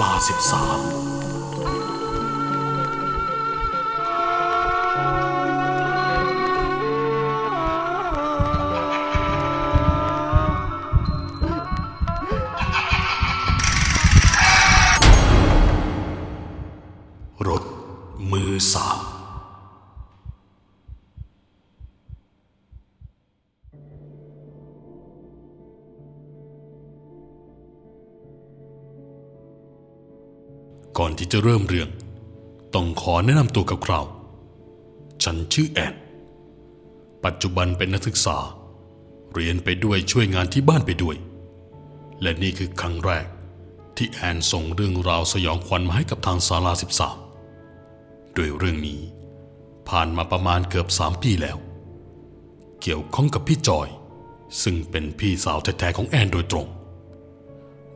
ลาสิบสาม ก่อนที่จะเริ่มเรื่อง ต้องขอแนะนำตัวกับเราๆฉันชื่อแอน ปัจจุบันเป็นนักศึกษา เรียนไปด้วยช่วยงานที่บ้านไปด้วย และนี่คือครั้งแรก ที่แอนส่งเรื่องราวสยองขวัญมาให้กับทางศาลา13โดยเรื่องนี้ ผ่านมาประมาณเกือบสามปีแล้ว เกี่ยวข้องกับพี่จอย ซึ่งเป็นพี่สาวแท้ๆของแอนโดยตรง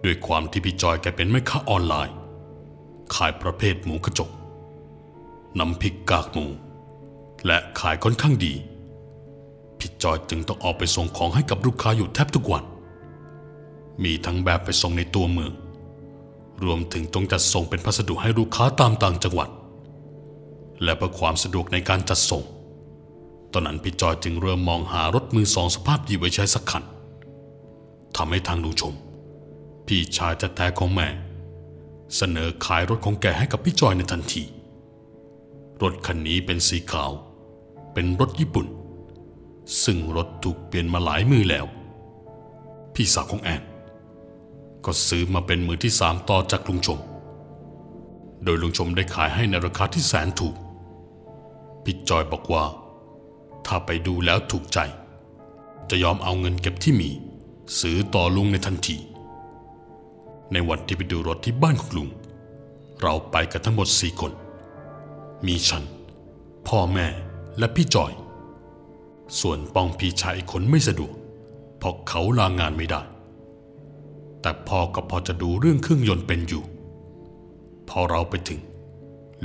ด้วยความที่พี่จอยแกเป็นแม่ค้าออนไลน์ ขายประเภทหมูกระจก น้ำพริกกากหมู และขายค่อนข้างดีพี่จอยจึงต้องออกไปส่งของให้กับลูกค้าอยู่แทบทุกวัน มีทั้งแบบไปส่งในตัวเมือง รวมถึงต้องจัดส่งเป็นพัสดุให้ลูกค้าตามต่างจังหวัด และเพื่อความสะดวกในการจัดส่ง ตอนนั้นพี่จอยจึงเริ่มมองหารถมือสองสภาพดีไว้ใช้สักคันทำให้ทางลุงชม พี่ชายแท้ๆของแม่ เสนอขายรถของแกให้กับพี่จอยในทันที รถคันนี้เป็นสีขาว เป็นรถญี่ปุ่น ซึ่งรถถูกเปลี่ยนมาหลายมือแล้ว พี่สาวของแอน ก็ซื้อมาเป็นมือที่สามต่อจากลุงชม โดยลุงชมได้ขายให้ในราคาที่แสนถูก พี่จอยบอกว่า ถ้าไปดูแล้วถูกใจ จะยอมเอาเงินเก็บที่มี ซื้อต่อลุงในทันที ในวันที่ไปดูรถที่บ้านของลุง เราไปกันทั้งหมดสี่คน มีฉัน พ่อแม่และพี่จอย ส่วนป้องพี่ชายอีกคนไม่สะดวกเพราะเขาลางานไม่ได้ แต่พ่อก็พอจะดูเรื่องเครื่องยนต์เป็นอยู่ พอเราไปถึง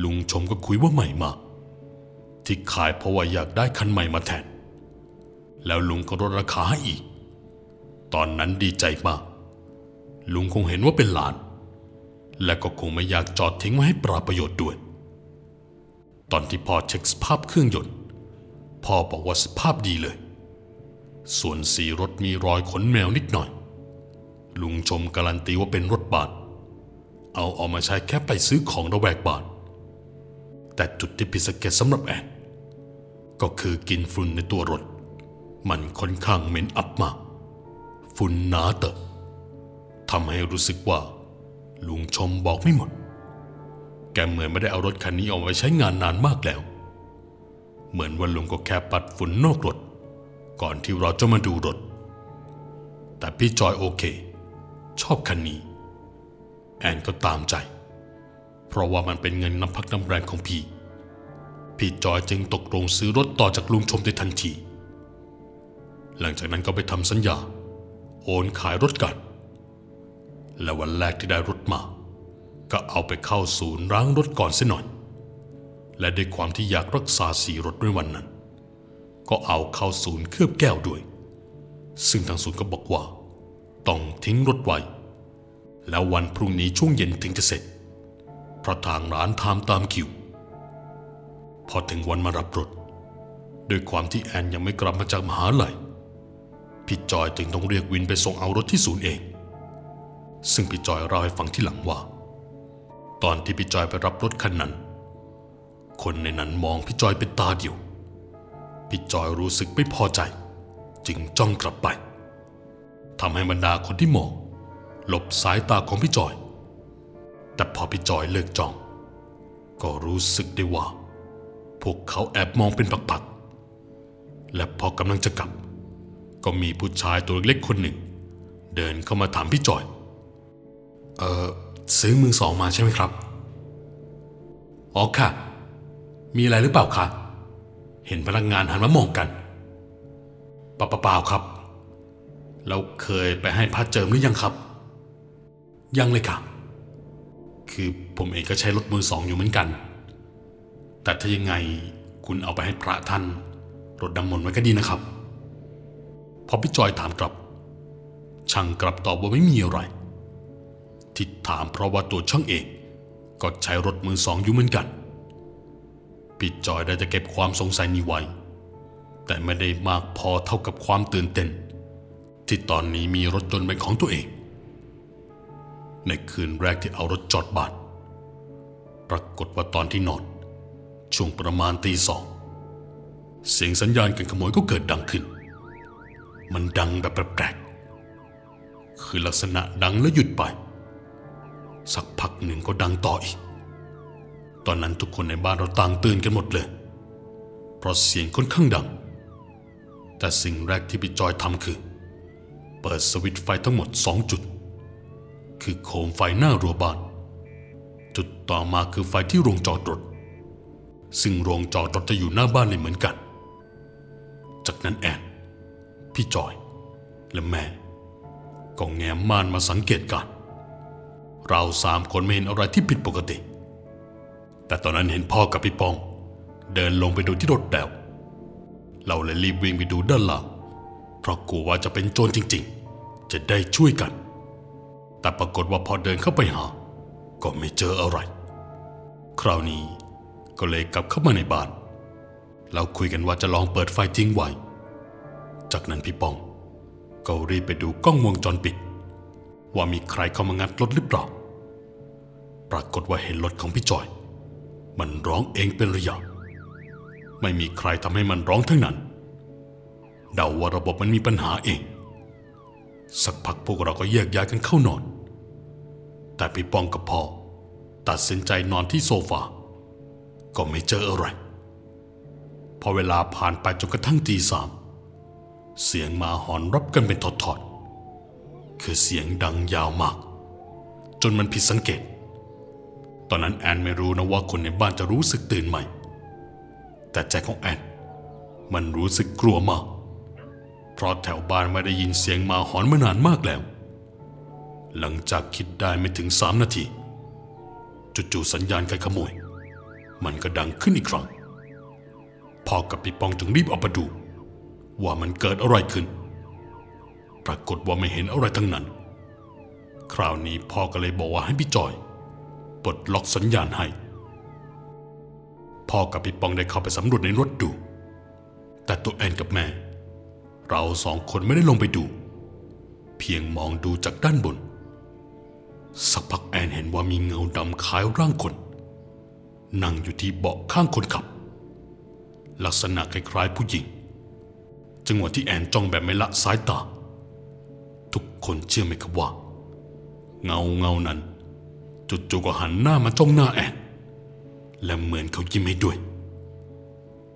ลุงชมก็คุยว่าใหม่มาที่ขายเพราะว่าอยากได้คันใหม่มาแทน แล้วลุงก็ลดราคาให้อีก ตอนนั้นดีใจมาก ลุงคงเห็นว่าเป็นหลาน และก็คงไม่อยากจอดทิ้งไว้ให้ปราประโยชน์ด้วย ตอนที่พ่อเช็คสภาพเครื่องยนต์ พ่อบอกว่าสภาพดีเลย ส่วนสีรถมีรอยขนแมวนิดหน่อย ลุงชมการันตีว่าเป็นรถบาท เอาออกมาใช้แค่ไปซื้อของระแวกบ้านแต่จุดที่พิดสงเกตสำหรับแอนก็คือกินฝุ่นในตัวรถ มันค่อนข้างเหม็นอับมากฝุ่นหนาเตอะ ทำให้รู้สึกว่า ลุงชมบอกไม่หมด แกเหมือนไม่ได้เอารถคันนี้เอาไว้ใช้งานนานมากแล้ว เหมือนว่าลุงก็แค่ปัดฝุ่นนอกรถ ก่อนที่เราจะมาดูรถ แต่พี่จอยโอเค ชอบคันนี้ แอนก็ตามใจ เพราะว่ามันเป็นเงินน้ำพักน้ำแรงของพี่ พี่จอยจึงตกลงซื้อรถต่อจากลุงชมในทันที หลังจากนั้นก็ไปทำสัญญา โอนขายรถกัน และวันแรกที่ได้รถมา ก็เอาไปเข้าศูนย์ล้างรถก่อนเสียหน่อย และด้วยความที่อยากรักษาสีรถในวันนั้น ก็เอาเข้าศูนย์เคลือบแก้วด้วย ซึ่งทางศูนย์ก็บอกว่า ต้องทิ้งรถไว้ แล้ววันพรุ่งนี้ช่วงเย็นถึงจะเสร็จ เพราะทางร้านทำตามคิว พอถึงวันมารับรถด้วยความที่แอนยังไม่กลับมาจากมหาลัยพี่จอยจึงต้องเรียกวินไปส่งเอารถที่ศูนย์เอง ซึ่งพี่จอยเล่าให้ฟังที่หลังว่า ตอนที่พี่จอยไปรับรถคันนั้น คนในนั้นมองพี่จอยเป็นตาเดียว พี่จอยรู้สึกไม่พอใจ จึงจ้องกลับไปทำให้บรรดาคนที่มอง หลบสายตาของพี่จอย แต่พอพี่จอยเลิกจ้อง ก็รู้สึกได้ว่า พวกเขาแอบมองเป็นปักๆ และพอกำลังจะกลับ ก็มีผู้ชายตัวเล็กคนหนึ่ง เดินเข้ามาถามพี่จอย เออซื้อมือสองมาใช่ไหมครับ อ๋อค่ะ มีอะไรหรือเปล่าคะ เห็นพนักงานหันมามองกันปล่าเปล่าครับ เราเคยไปให้พระเจิมหรือยังครับ ยังเลยค่ะ คือผมเองก็ใช้รถมือสองอยู่เหมือนกัน แต่ถ้ายังไงคุณเอาไปให้พระท่านรถดำมนต์ไว้ก็ดีนะครับ พอพี่จอยถามกลับ ช่างกลับตอบว่าไม่มีอะไร ที่ถามเพราะว่าตัวช่างเองก็ใช้รถมือสองอยู่เหมือนกันพี่จอยได้จะเก็บความสงสัยนี้ไว้ แต่ไม่ได้มากพอเท่ากับความตื่นเต้น ที่ตอนนี้มีรถยนต์เป็นของตัวเอง ในคืนแรกที่เอารถจอดบ้านปรากฏว่าตอนที่นอนช่วงประมาณตีสองเสียงสัญญาณการขโมยก็เกิดดังขึ้น มันดังแบบแปลกๆคือลักษณะดังแล้วหยุดไป สักพักหนึ่งก็ดังต่ออีก ตอนนั้นทุกคนในบ้านเราต่างตื่นกันหมดเลย เพราะเสียงค่อนข้างดัง แต่สิ่งแรกที่พี่จอยทำคือ เปิดสวิตช์ไฟทั้งหมดสองจุด คือโคมไฟหน้ารั้วบ้าน จุดต่อมาคือไฟที่โรงจอดรถ ซึ่งโรงจอดรถจะอยู่หน้าบ้านเลยเหมือนกัน จากนั้นแอน พี่จอย และแม่ก็แง้มม่านมาสังเกตการ์ เราสามคนไม่เห็นอะไรที่ผิดปกติ แต่ตอนนั้นเห็นพ่อกับพี่ปอง เดินลงไปดูที่รถแล้ว เราเลยรีบวิ่งไปดูด้านหลังเพราะกลัวว่าจะเป็นโจรจริง ๆ จะได้ช่วยกัน แต่ปรากฏว่าพอเดินเข้าไปหา ก็ไม่เจออะไร คราวนี้ก็เลยกลับเข้ามาในบ้าน เราคุยกันว่าจะลองเปิดไฟทิ้งไว้ จากนั้นพี่ปองก็รีบไปดูกล้องวงจรปิด ว่ามีใครเข้ามางัดรถหรือเปล่า ปรากฏว่าเห็นรถของพี่จอย มันร้องเองเป็นระยะ ไม่มีใครทำให้มันร้องทั้งนั้น เดาว่าระบบมันมีปัญหาเอง สักพักพวกเราก็แยกย้ายกันเข้านอน แต่พี่ปองกับพ่อตัดสินใจนอนที่โซฟา ก็ไม่เจออะไรพอเวลาผ่านไปจนกระทั่งตีสาม เสียงมาหอนรับกันเป็นทอด คือเสียงดังยาวมาก จนมันผิดสังเกต ตอนนั้นแอนไม่รู้นะว่าคนในบ้านจะรู้สึกตื่นไหม่ แต่ใจของแอน มันรู้สึกกลัวมาก เพราะแถวบ้านไม่ได้ยินเสียงหมาหอนมานานมากแล้ว หลังจากคิดได้ไม่ถึงสามนาทีจู่ๆสัญญาณการขโมย มันก็ดังขึ้นอีกครั้งพ่อกับพี่ปองจึงรีบออกมาดู ว่ามันเกิดอะไรขึ้น ปรากฏว่าไม่เห็นอะไรทั้งนั้น คราวนี้พ่อก็เลยบอกว่าให้พี่จอยปลดล็อกสัญญาณให้ พ่อกับพี่ปองได้เข้าไปสำรวจในรถดู แต่ตัวแอนกับแม่ เราสองคนไม่ได้ลงไปดู เพียงมองดูจากด้านบน สักพักแอนเห็นว่ามีเงาดำคล้ายร่างคน นั่งอยู่ที่เบาะข้างคนขับ ลักษณะคล้ายๆผู้หญิง จังหวะที่แอนจ้องแบบไม่ละสายตา คนเชื่อไหมครับว่า เงาเงานั้นจู่ๆก็หันหน้ามาจ้องหน้าแอน และเหมือนเขายิ้มให้ด้วย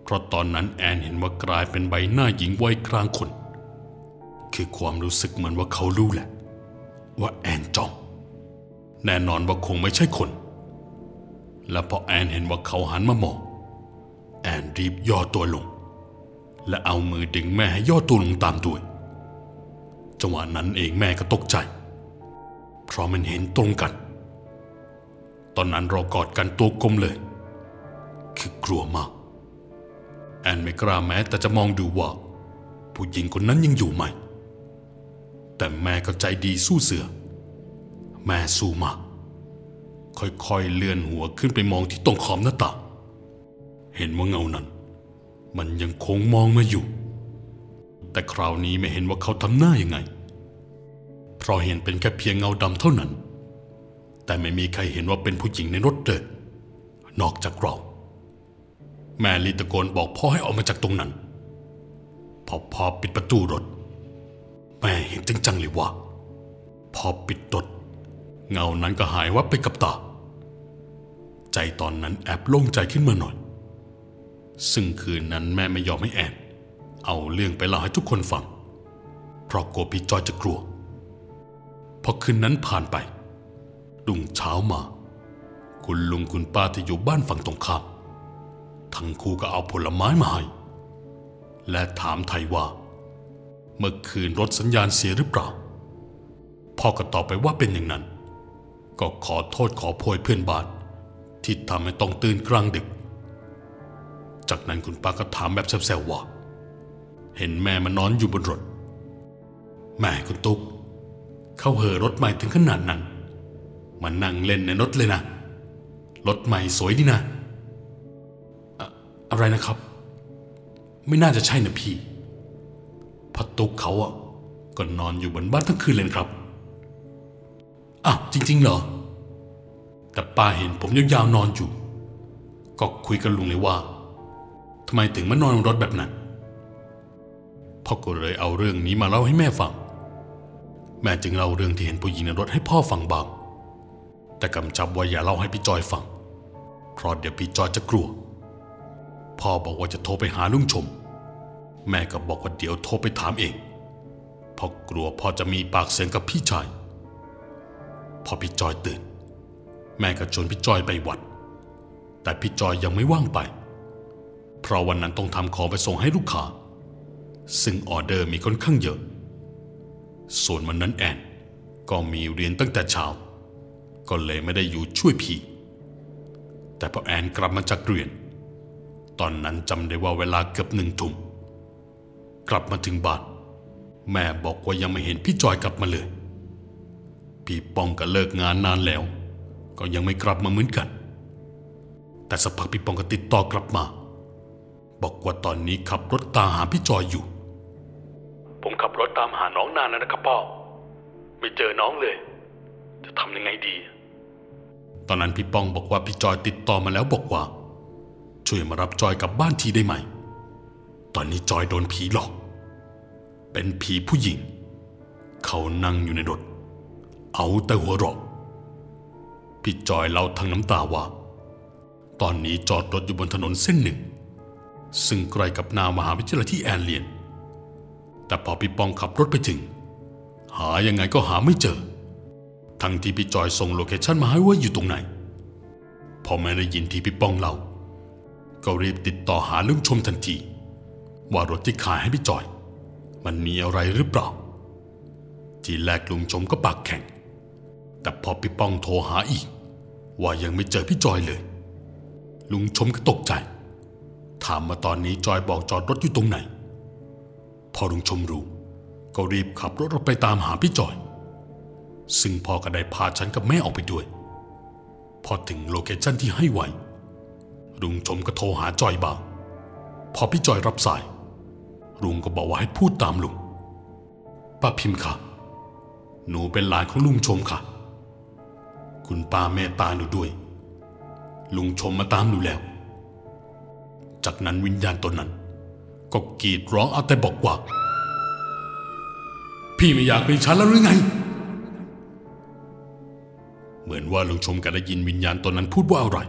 เพราะตอนนั้นแอนเห็นว่ากลายเป็นใบหน้าหญิงวัยกลางคน คือความรู้สึกเหมือนว่าเขารู้แหละ ว่าแอนจ้อง แน่นอนว่าคงไม่ใช่คน และพอแอนเห็นว่าเขาหันมามองแอนรีบย่อตัวลง และเอามือดึงแม่ให้ย่อตัวลงตามด้วย จังหวะนั้นเองแม่ก็ตกใจ เพราะมันเห็นตรงกัน ตอนนั้นเรากอดกันตัวกลมเลย คือกลัวมาก แอนไม่กล้าแม้แต่จะมองดูว่า ผู้หญิงคนนั้นยังอยู่ไหม แต่แม่ก็ใจดีสู้เสือ แม่สู้มาก ค่อยๆเลื่อนหัวขึ้นไปมองที่ตรงขอบหน้าต่างเห็นว่าเงานั้น มันยังคงมองมาอยู่ แต่คราวนี้ไม่เห็นว่าเขาทำหน้ายังไง เพราะเห็นเป็นแค่เพียงเงาดำเท่านั้น แต่ไม่มีใครเห็นว่าเป็นผู้หญิงในรถเลยนอกจากเรา แม่ลีตะโกนบอกพ่อให้ออกมาจากตรงนั้น พอพ่อปิดประตูรถ แม่เห็นจังๆเลยว่าพอปิดรถเงานั้นก็หายวับไปกับตา ใจตอนนั้นแอบโล่งใจขึ้นมาหน่อย ซึ่งคืนนั้นแม่ไม่ยอมให้แอน เอาเรื่องไปเล่าให้ทุกคนฟัง เพราะกลัวพี่จอยจะกลัว พอคืนนั้นผ่านไปรุ่งเช้ามา คุณลุงคุณป้าที่อยู่บ้านฝั่งตรงข้ามทั้งคู่ก็เอาผลไม้มาให้ และถามไทยว่า เมื่อคืนรถสัญญาณเสียหรือเปล่า พ่อก็ตอบไปว่าเป็นอย่างนั้น ก็ขอโทษขอโพยเพื่อนบ้านที่ทำให้ต้องตื่นกลางดึก จากนั้นคุณป้าก็ถามแบบแซวๆว่า เห็นแม่มานอนอยู่บนรถ แม่คุณตุ๊ก เขาเหอรถใหม่ถึงขนาดนั้น มันนั่งเล่นในรถเลยนะ รถใหม่สวยดีนะอะอะไรนะครับ ไม่น่าจะใช่นะพี่พัตุกเขาอะก็นอนอยู่บนบ้านทั้งคืนเลยครับอะจริง ๆ เหรอ แต่ป้าเห็นผมยาวๆนอนอยู่ ก็คุยกับลุงเลยว่าทำไมถึงมานอนบนรถแบบนั้น พ่อก็เลยเอาเรื่องนี้มาเล่าให้แม่ฟัง แม่จึงเล่าเรื่องที่เห็นผู้หญิงในรถให้พ่อฟังบ้าง แต่กำชับว่าอย่าเล่าให้พี่จอยฟัง เพราะเดี๋ยวพี่จอยจะกลัว พ่อบอกว่าจะโทรไปหาลุงชม แม่ก็บอกว่าเดี๋ยวโทรไปถามเองเพราะกลัวพ่อจะมีปากเสียงกับพี่ชาย พอพี่จอยตื่น แม่ก็ชวนพี่จอยไปวัด แต่พี่จอยยังไม่ว่างไป เพราะวันนั้นต้องทำของไปส่งให้ลูกค้า ซึ่งออเดอร์มีค่อนข้างเยอะ ส่วนวันนั้นแอนก็มีเรียนตั้งแต่เช้า ก็เลยไม่ได้อยู่ช่วยพี่ แต่พอแอนกลับมาจากเรียน ตอนนั้นจำได้ว่าเวลาเกือบหนึ่งทุ่มกลับมาถึงบ้านแม่บอกว่ายังไม่เห็นพี่จอยกลับมาเลย พี่ป้องก็เลิกงานนานแล้ว ก็ยังไม่กลับมาเหมือนกัน แต่สักพักพี่ป้องก็ติดต่อกลับมา บอกว่าตอนนี้ขับรถตามหาพี่จอยอยู่ ผมขับรถตามหาน้องนานแล้วนะครับพ่อ ไม่เจอน้องเลย จะทำยังไงดี ตอนนั้นพี่ป้องบอกว่าพี่จอยติดต่อมาแล้วบอกว่า ช่วยมารับจอยกลับบ้านทีได้ไหม ตอนนี้จอยโดนผีหลอก เป็นผีผู้หญิง เขานั่งอยู่ในรถ เอาแต่หัวเราะพี่จอยเล่าทั้งน้ำตาว่า ตอนนี้จอดรถอยู่บนถนนเส้นหนึ่ง ซึ่งใกล้กับนามหาวิทยาลัยที่แอนเรียน แต่พอพี่ปองขับรถไปถึง หายังไงก็หาไม่เจอ ทั้งที่พี่จอยส่ง location มาให้ว่าอยู่ตรงไหน พอแม่ได้ยินที่พี่ปองเล่า ก็รีบติดต่อหาลุงชมทันที ว่ารถที่ขายให้พี่จอย มันมีอะไรหรือเปล่า ทีแรกลุงชมก็ปากแข็ง แต่พอพี่ปองโทรหาอีก ว่ายังไม่เจอพี่จอยเลย ลุงชมก็ตกใจ ถามมาตอนนี้จอยบอกจอดรถอยู่ตรงไหน พอลุงชมรู้ก็รีบขับรถออกไปตามหาพี่จอย ซึ่งพ่อก็ได้พาฉันกับแม่ออกไปด้วย พอถึงโลเคชั่นที่ให้ไว้ลุงชมก็โทรหาจอยบ้างพอพี่จอยรับสายลุงก็บอกว่าให้พูดตามลุงป้าพิมพ์ค่ะ หนูเป็นหลานของลุงชมค่ะ คุณป้าเมตตาหนูด้วย ลุงชมมาตามหนูแล้ว จากนั้นวิญญาณตนนั้น ก็กรีดร้องเอาแต่บอกว่า พี่ไม่อยากเป็นฉันแล้วหรือไง เหมือนว่าลุงชมก็ได้ยินวิญญาณตนนั้นพูดว่าอะไร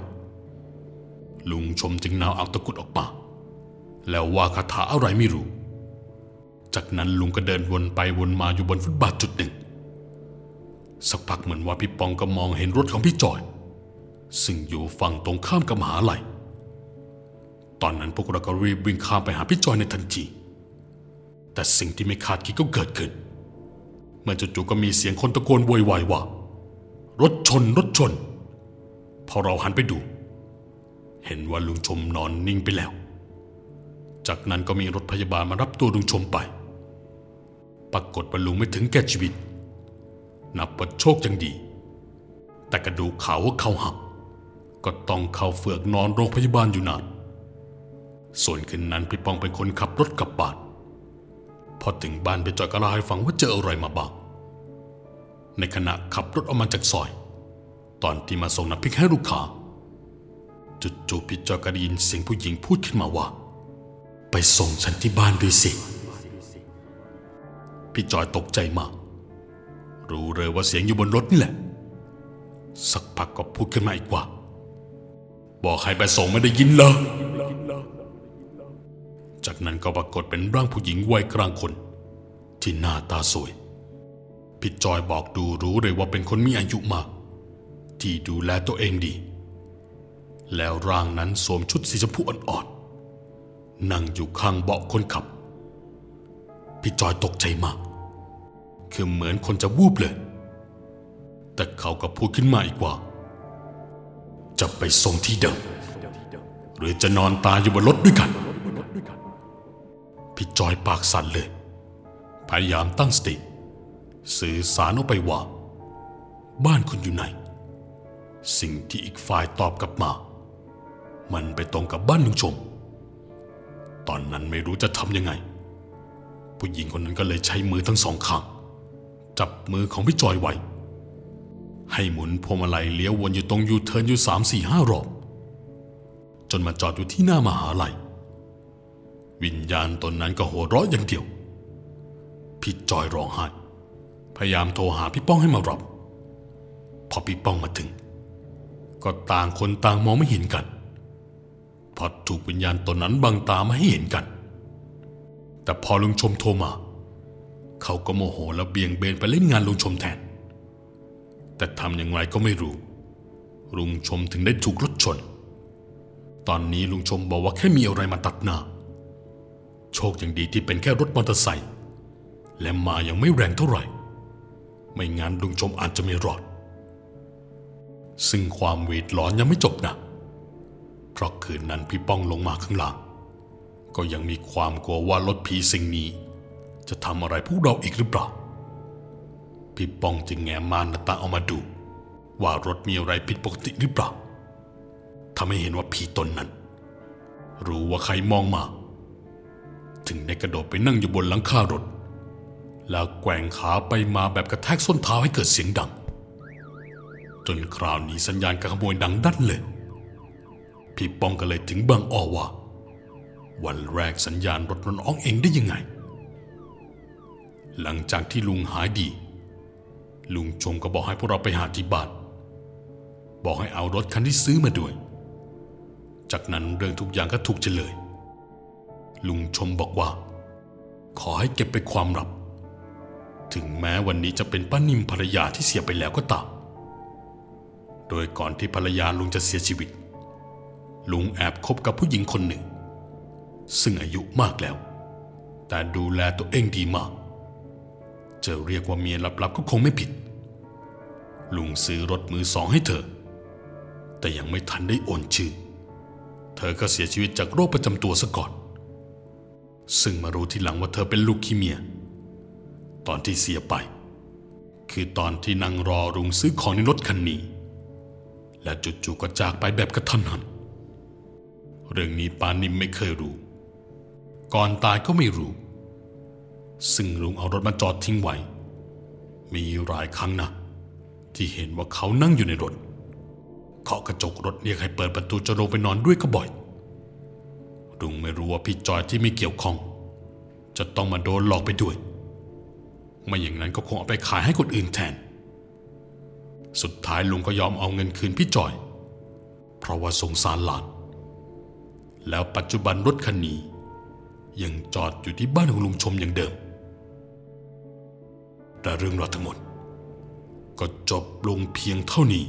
ลุงชมจึงนาวเอาตะกุดออกมาแล้วว่าคาถาอะไรไม่รู้ จากนั้นลุงก็เดินวนไปวนมาอยู่บนฟุตบาทจุดหนึ่ง สักพักเหมือนว่าพี่ปองก็มองเห็นรถของพี่จอย ซึ่งอยู่ฝั่งตรงข้ามกับมหาลัย ตอนนั้นพวกเราก็รีบวิ่งข้ามไปหาพี่จอยในทันที แต่สิ่งที่ไม่คาดคิดก็เกิดขึ้น เมื่อจู่ๆก็มีเสียงคนตะโกนโวยวายว่า รถชนรถชน พอเราหันไปดู เห็นว่าลุงชมนอนนิ่งไปแล้ว จากนั้นก็มีรถพยาบาลมารับตัวลุงชมไป ปรากฏว่าลุงไม่ถึงแก่ชีวิต นับว่าโชคยังดี แต่กระดูกขาวว่าเขาหัก ก็ต้องเข้าเฟือกนอนโรงพยาบาลอยู่นาน ส่วนคืนนั้นพี่ปองเป็นคนขับรถกลับบ้านพอถึงบ้านไปจอยก็เล่าให้ฟังว่าเจออะไรมาบ้างในขณะขับรถออกมาจากซอย ตอนที่มาส่งน้ำพริกให้ลูกค้าจู่ๆพี่จอยก็ได้ยินเสียงผู้หญิงพูดขึ้นมาว่า ไปส่งฉันที่บ้านด้วยสิพี่จอยตกใจมาก รู้เลยว่าเสียงอยู่บนรถนี่แหละ สักพักก็พูดขึ้นมาอีกว่า บอกให้ไปส่งไม่ได้ยินเหรอ จากนั้นก็ปรากฏเป็นร่างผู้หญิงวัยกลางคน ที่หน้าตาสวยพี่จอยบอกดูรู้เลยว่าเป็นคนมีอายุมาก ที่ดูแลตัวเองดี แล้วร่างนั้นสวมชุดสีชมพูอ่อนๆ นั่งอยู่ข้างเบาะคนขับ พี่จอยตกใจมาก คือเหมือนคนจะวูบเลย แต่เขาก็พูดขึ้นมาอีกว่า จะไปส่งที่เดิม หรือจะนอนตายอยู่บนรถด้วยกัน พี่จอยปากสั่นเลย พยายามตั้งสติ สื่อสารออกไปว่า บ้านคุณอยู่ไหน สิ่งที่อีกฝ่ายตอบกลับมา มันไปตรงกับบ้านลุงชม ตอนนั้นไม่รู้จะทำยังไง ผู้หญิงคนนั้นก็เลยใช้มือทั้งสองข้าง จับมือของพี่จอยไว้ให้หมุนพวงมาลัยเลี้ยววนอยู่ตรงยูเทิร์นอยู่สามสี่ห้ารอบ จนมาจอดอยู่ที่หน้ามหาลัย วิญญาณตนนั้นก็หัวเราะอย่างเดียว พี่จอยร้องไห้ พยายามโทรหาพี่ป้องให้มารับ พอพี่ป้องมาถึง ก็ต่างคนต่างมองไม่เห็นกันเพราะถูกวิญญาณตนนั้นบังตาไม่ให้เห็นกัน แต่พอลุงชมโทรมา เขาก็โมโหและเบี่ยงเบนไปเล่นงานลุงชมแทน แต่ทำอย่างไรก็ไม่รู้ ลุงชมถึงได้ถูกรถชน ตอนนี้ลุงชมบอกว่าแค่มีอะไรมาตัดหน้า โชคยังดีที่เป็นแค่รถมอเตอร์ไซค์และมายังไม่แรงเท่าไหร่ ไม่งั้นลุงชมอาจจะไม่รอด ซึ่งความเวทร้อนยังไม่จบนะ เพราะคืนนั้นพี่ป้องลงมาข้างล่าง ก็ยังมีความกลัวว่ารถผีสิ่งนี้ จะทำอะไรพวกเราอีกหรือเปล่า พี่ป้องจึงแง้มมานหน้าต่างออกมาดู ว่ารถมีอะไรผิดปกติหรือเปล่าทำให้เห็นว่าผีตนนั้น รู้ว่าใครมองมา ถึงได้กระโดดไปนั่งอยู่บนหลังคารถ แล้วแกว่งขาไปมาแบบกระแทกส้นเท้าให้เกิดเสียงดัง จนคราวนี้สัญญาณการขโมยดังดันเลย พี่ป้องก็เลยถึงบางอ้อว่า วันแรกสัญญาณรถมันอ้องเองได้ยังไง หลังจากที่ลุงหายดี ลุงชมก็บอกให้พวกเราไปหาที่บ้านบอกให้เอารถคันที่ซื้อมาด้วย จากนั้นเรื่องทุกอย่างก็ถูกเฉลย ลุงชมบอกว่า ขอให้เก็บไปนความลับ ถึงแม้วันนี้จะเป็นป้านิมภรรยาที่เสียไปแล้วก็ตาม โดยก่อนที่ภรรยาลุงจะเสียชีวิต ลุงแอบคบกับผู้หญิงคนหนึ่ง ซึ่งอายุมากแล้ว แต่ดูแลตัวเองดีมาก จะเรียกว่าเมียลับๆก็คงไม่ผิด ลุงซื้อรถมือสองให้เธอ แต่ยังไม่ทันได้โอนชื่อ เธอก็เสียชีวิตจากโรคประจำตัวซะก่อน ซึ่งมารู้ทีหลังว่าเธอเป็นลูกคีเมีย ตอนที่เสียไป คือตอนที่นั่งรอลุงซื้อของในรถคันนี้ และจู่ๆก็จากไปแบบกระทันหัน เรื่องนี้ปานิมไม่เคยรู้ ก่อนตายก็ไม่รู้ ซึ่งลุงเอารถมาจอดทิ้งไว้ มีหลายครั้งนะที่เห็นว่าเขานั่งอยู่ในรถเคาะกระจกรถเรียกให้เปิดประตูจะลงไปนอนด้วยก็บ่อย ลุงไม่รู้ว่าพี่จอยที่ไม่เกี่ยวข้อง จะต้องมาโดนหลอกไปด้วย ไม่อย่างนั้นก็คงเอาไปขายให้คนอื่นแทน สุดท้ายลุงก็ยอมเอาเงินคืนพี่จอย เพราะว่าสงสารหลาน แล้วปัจจุบันรถคันนี้ ยังจอดอยู่ที่บ้านของลุงชมอย่างเดิม แต่เรื่องราวทั้งหมด ก็จบลงเพียงเท่านี้